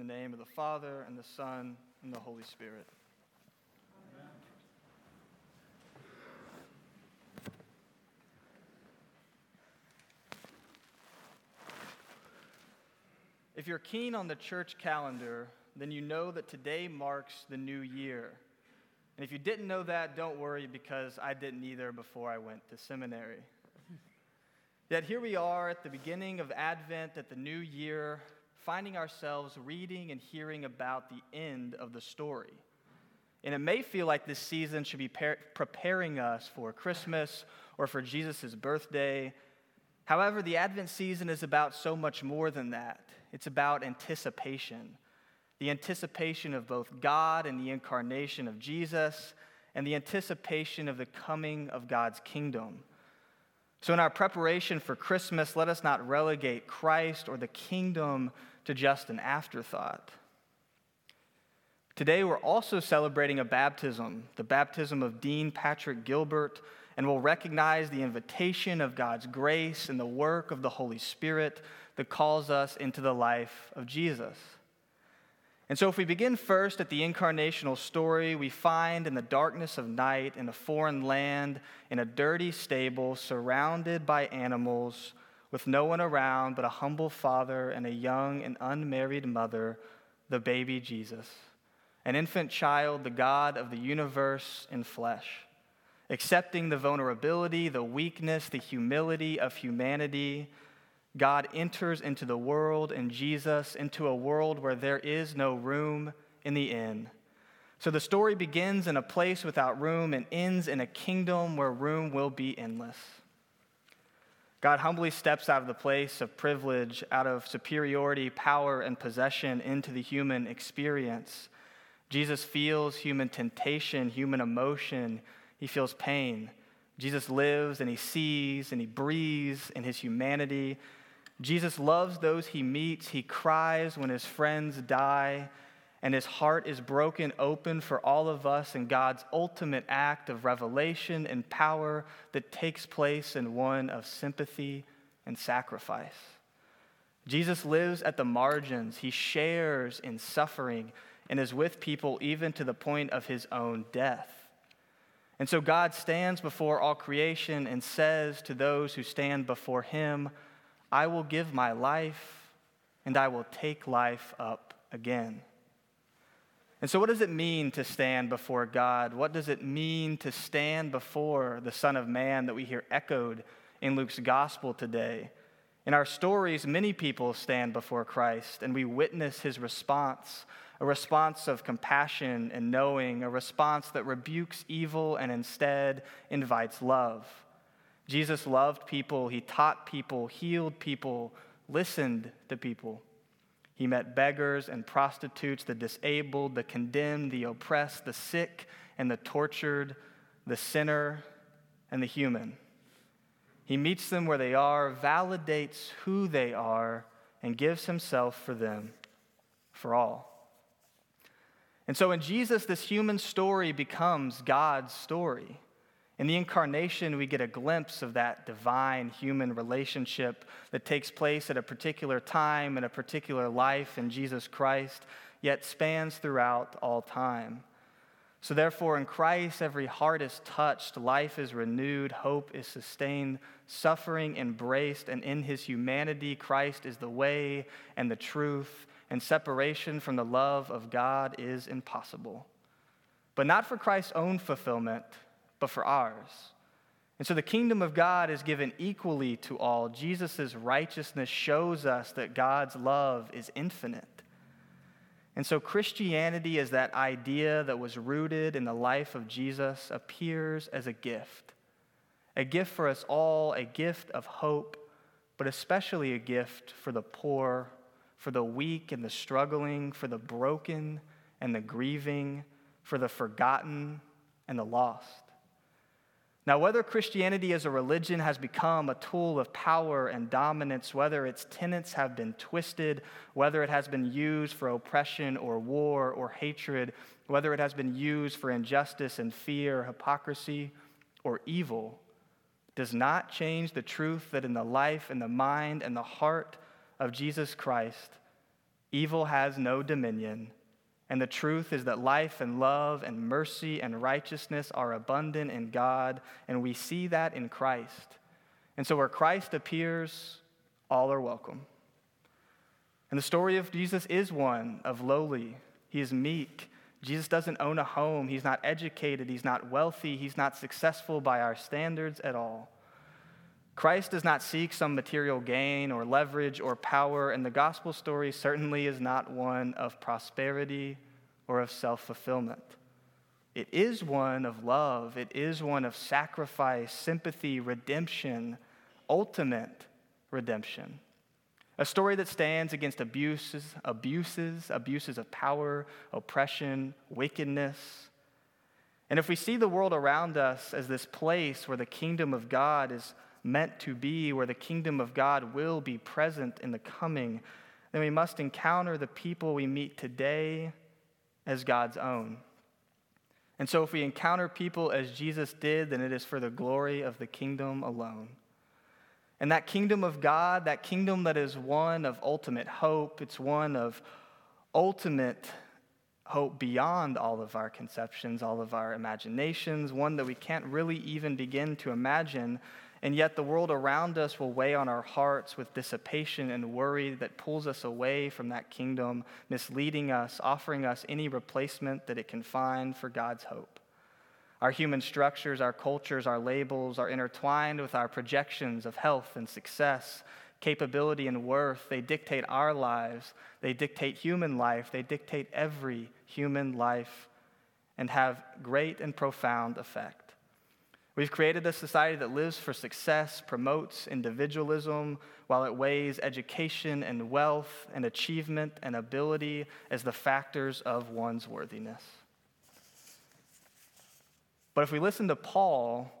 In the name of the Father, and the Son, and the Holy Spirit. Amen. If you're keen on the church calendar, then you know that today marks the new year. And if you didn't know that, don't worry because I didn't either before I went to seminary. Yet here we are at the beginning of Advent, at the new year, finding ourselves reading and hearing about the end of the story. And it may feel like this season should be par- preparing us for Christmas or for Jesus' birthday. However, the Advent season is about so much more than that. It's about anticipation the anticipation of both God and the incarnation of Jesus, and the anticipation of the coming of God's kingdom. So, in our preparation for Christmas, let us not relegate Christ or the kingdom to just an afterthought. Today, we're also celebrating a baptism, the baptism of Dean Patrick Gilbert, and we'll recognize the invitation of God's grace and the work of the Holy Spirit that calls us into the life of Jesus. And so, if we begin first at the incarnational story, we find in the darkness of night, in a foreign land, in a dirty stable, surrounded by animals, with no one around but a humble father and a young and unmarried mother, the baby Jesus, an infant child, the God of the universe in flesh, accepting the vulnerability, the weakness, the humility of humanity. God enters into the world and Jesus into a world where there is no room in the inn. So the story begins in a place without room and ends in a kingdom where room will be endless. God humbly steps out of the place of privilege, out of superiority, power, and possession into the human experience. Jesus feels human temptation, human emotion. He feels pain. Jesus lives and he sees and he breathes in his humanity. Jesus loves those he meets. He cries when his friends die and his heart is broken open for all of us in God's ultimate act of revelation and power that takes place in one of sympathy and sacrifice. Jesus lives at the margins, he shares in suffering and is with people even to the point of his own death. And so God stands before all creation and says to those who stand before him, I will give my life and I will take life up again. And so, what does it mean to stand before God? What does it mean to stand before the Son of Man that we hear echoed in Luke's gospel today? In our stories, many people stand before Christ and we witness his response a response of compassion and knowing, a response that rebukes evil and instead invites love. Jesus loved people, he taught people, healed people, listened to people. He met beggars and prostitutes, the disabled, the condemned, the oppressed, the sick and the tortured, the sinner and the human. He meets them where they are, validates who they are, and gives himself for them, for all. And so in Jesus, this human story becomes God's story. In the incarnation, we get a glimpse of that divine human relationship that takes place at a particular time in a particular life in Jesus Christ, yet spans throughout all time. So, therefore, in Christ, every heart is touched, life is renewed, hope is sustained, suffering embraced, and in his humanity, Christ is the way and the truth, and separation from the love of God is impossible. But not for Christ's own fulfillment but for ours. And so the kingdom of God is given equally to all. Jesus' righteousness shows us that God's love is infinite. And so Christianity, as that idea that was rooted in the life of Jesus, appears as a gift. A gift for us all, a gift of hope, but especially a gift for the poor, for the weak and the struggling, for the broken and the grieving, for the forgotten and the lost. Now, whether Christianity as a religion has become a tool of power and dominance, whether its tenets have been twisted, whether it has been used for oppression or war or hatred, whether it has been used for injustice and fear, hypocrisy, or evil, does not change the truth that in the life and the mind and the heart of Jesus Christ, Evil has no dominion. And the truth is that life and love and mercy and righteousness are abundant in God, and we see that in Christ. And so, where Christ appears, all are welcome. And the story of Jesus is one of lowly, he is meek. Jesus doesn't own a home, he's not educated, he's not wealthy, he's not successful by our standards at all. Christ does not seek some material gain or leverage or power, and the gospel story certainly is not one of prosperity or of self fulfillment. It is one of love, it is one of sacrifice, sympathy, redemption, ultimate redemption. A story that stands against abuses, abuses, abuses of power, oppression, wickedness. And if we see the world around us as this place where the kingdom of God is meant to be, where the kingdom of God will be present in the coming, then we must encounter the people we meet today as God's own. And so, if we encounter people as Jesus did, then it is for the glory of the kingdom alone. And that kingdom of God, that kingdom that is one of ultimate hope, it's one of ultimate hope beyond all of our conceptions, all of our imaginations, one that we can't really even begin to imagine and yet, the world around us will weigh on our hearts with dissipation and worry that pulls us away from that kingdom, misleading us, offering us any replacement that it can find for God's hope. Our human structures, our cultures, our labels are intertwined with our projections of health and success, capability and worth. They dictate our lives, they dictate human life, they dictate every human life, and have great and profound effect. We've created a society that lives for success, promotes individualism, while it weighs education and wealth and achievement and ability as the factors of one's worthiness. But if we listen to Paul,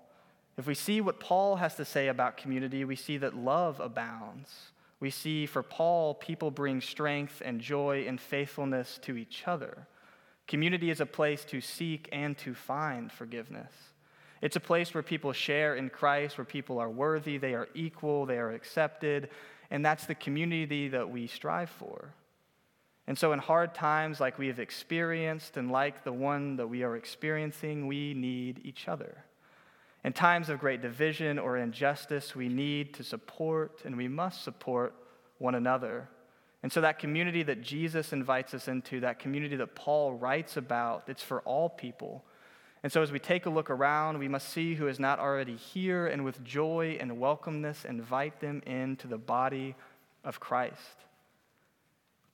if we see what Paul has to say about community, we see that love abounds. We see for Paul, people bring strength and joy and faithfulness to each other. Community is a place to seek and to find forgiveness. It's a place where people share in Christ, where people are worthy, they are equal, they are accepted, and that's the community that we strive for. And so, in hard times like we have experienced and like the one that we are experiencing, we need each other. In times of great division or injustice, we need to support and we must support one another. And so, that community that Jesus invites us into, that community that Paul writes about, it's for all people. And so, as we take a look around, we must see who is not already here and with joy and welcomeness invite them into the body of Christ.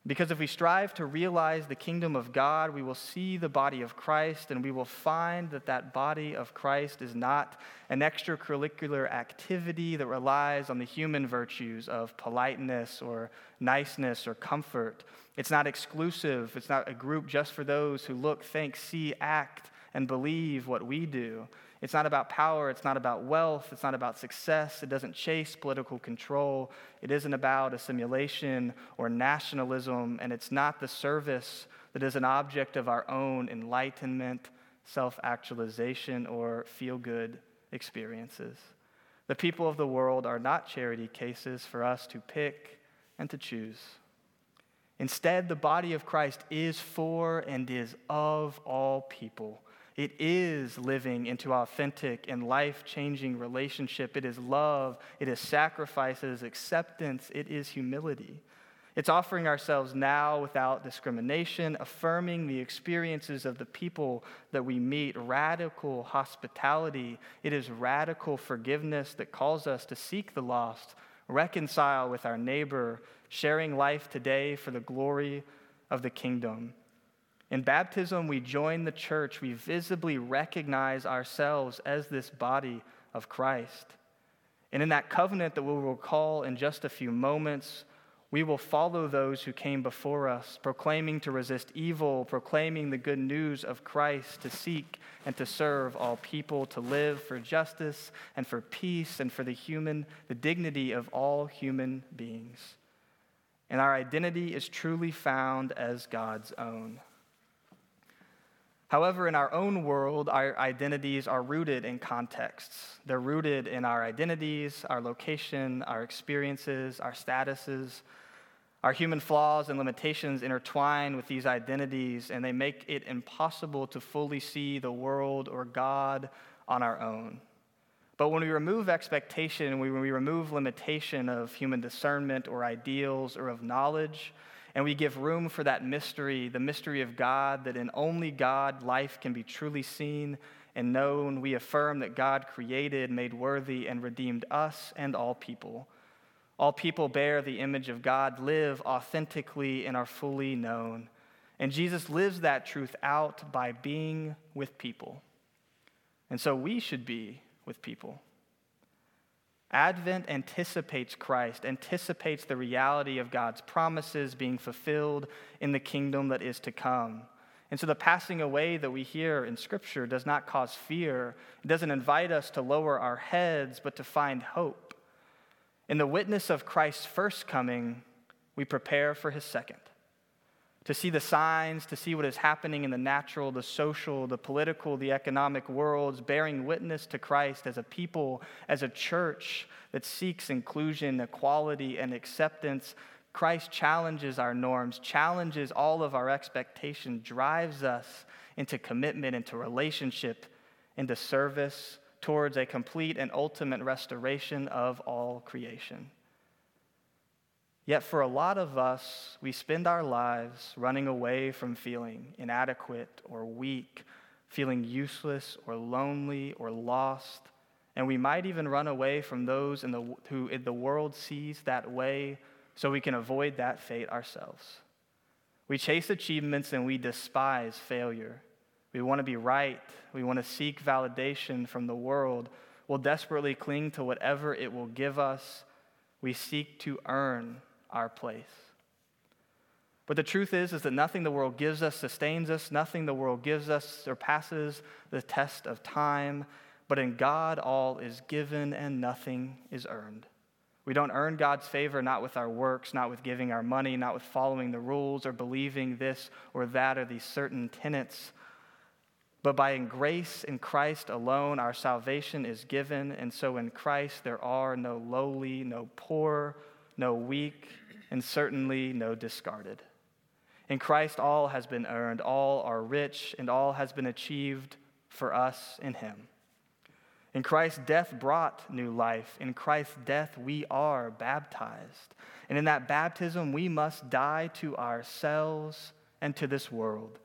Because if we strive to realize the kingdom of God, we will see the body of Christ and we will find that that body of Christ is not an extracurricular activity that relies on the human virtues of politeness or niceness or comfort. It's not exclusive, it's not a group just for those who look, think, see, act and believe what we do. It's not about power, it's not about wealth, it's not about success, it doesn't chase political control, it isn't about assimilation or nationalism, and it's not the service that is an object of our own enlightenment, self actualization, or feel good experiences. The people of the world are not charity cases for us to pick and to choose. Instead, the body of Christ is for and is of all people it is living into authentic and life changing relationship. It is love. It is sacrifice. It is acceptance. It is humility. It's offering ourselves now without discrimination, affirming the experiences of the people that we meet, radical hospitality. It is radical forgiveness that calls us to seek the lost, reconcile with our neighbor, sharing life today for the glory of the kingdom. In baptism, we join the church. We visibly recognize ourselves as this body of Christ. And in that covenant that we'll recall in just a few moments, we will follow those who came before us, proclaiming to resist evil, proclaiming the good news of Christ, to seek and to serve all people, to live for justice and for peace and for the human, the dignity of all human beings. And our identity is truly found as God's own. However, in our own world, our identities are rooted in contexts. They're rooted in our identities, our location, our experiences, our statuses. Our human flaws and limitations intertwine with these identities, and they make it impossible to fully see the world or God on our own. But when we remove expectation, when we remove limitation of human discernment or ideals or of knowledge, and we give room for that mystery, the mystery of God, that in only God life can be truly seen and known, we affirm that God created, made worthy, and redeemed us and all people. All people bear the image of God, live authentically, and are fully known. And Jesus lives that truth out by being with people. And so we should be with people. Advent anticipates Christ, anticipates the reality of God's promises being fulfilled in the kingdom that is to come. And so the passing away that we hear in Scripture does not cause fear. It doesn't invite us to lower our heads, but to find hope. In the witness of Christ's first coming, we prepare for his second. To see the signs, to see what is happening in the natural, the social, the political, the economic worlds, bearing witness to Christ as a people, as a church that seeks inclusion, equality, and acceptance. Christ challenges our norms, challenges all of our expectations, drives us into commitment, into relationship, into service, towards a complete and ultimate restoration of all creation. Yet, for a lot of us, we spend our lives running away from feeling inadequate or weak, feeling useless or lonely or lost. And we might even run away from those in the, who in the world sees that way so we can avoid that fate ourselves. We chase achievements and we despise failure. We want to be right. We want to seek validation from the world. We'll desperately cling to whatever it will give us. We seek to earn our place. But the truth is, is that nothing the world gives us sustains us. Nothing the world gives us surpasses the test of time. But in God, all is given and nothing is earned. We don't earn God's favor not with our works, not with giving our money, not with following the rules or believing this or that or these certain tenets but by grace in Christ alone, our salvation is given. And so in Christ, there are no lowly, no poor, no weak, and certainly no discarded. In Christ, all has been earned, all are rich, and all has been achieved for us in Him. In Christ's death brought new life. In Christ's death, we are baptized. And in that baptism, we must die to ourselves and to this world.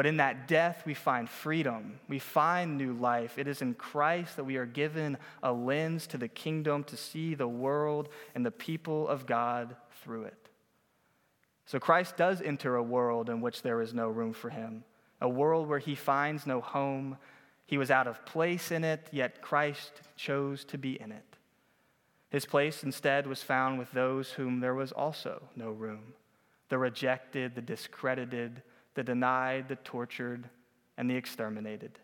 But in that death, we find freedom. We find new life. It is in Christ that we are given a lens to the kingdom to see the world and the people of God through it. So Christ does enter a world in which there is no room for him, a world where he finds no home. He was out of place in it, yet Christ chose to be in it. His place instead was found with those whom there was also no room the rejected, the discredited, the denied, the tortured, and the exterminated.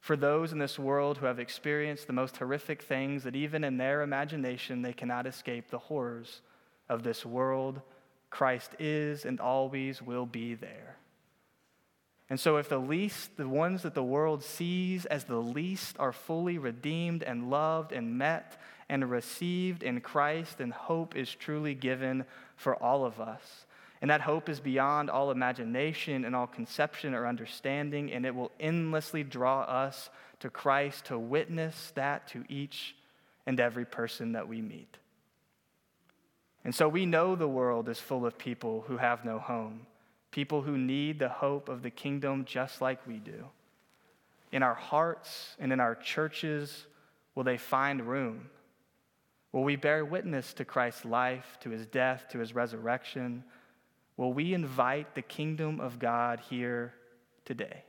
For those in this world who have experienced the most horrific things that even in their imagination they cannot escape the horrors of this world, Christ is and always will be there. And so, if the least, the ones that the world sees as the least, are fully redeemed and loved and met and received in Christ, then hope is truly given for all of us. And that hope is beyond all imagination and all conception or understanding, and it will endlessly draw us to Christ to witness that to each and every person that we meet. And so we know the world is full of people who have no home, people who need the hope of the kingdom just like we do. In our hearts and in our churches, will they find room? Will we bear witness to Christ's life, to his death, to his resurrection? Will we invite the kingdom of God here today?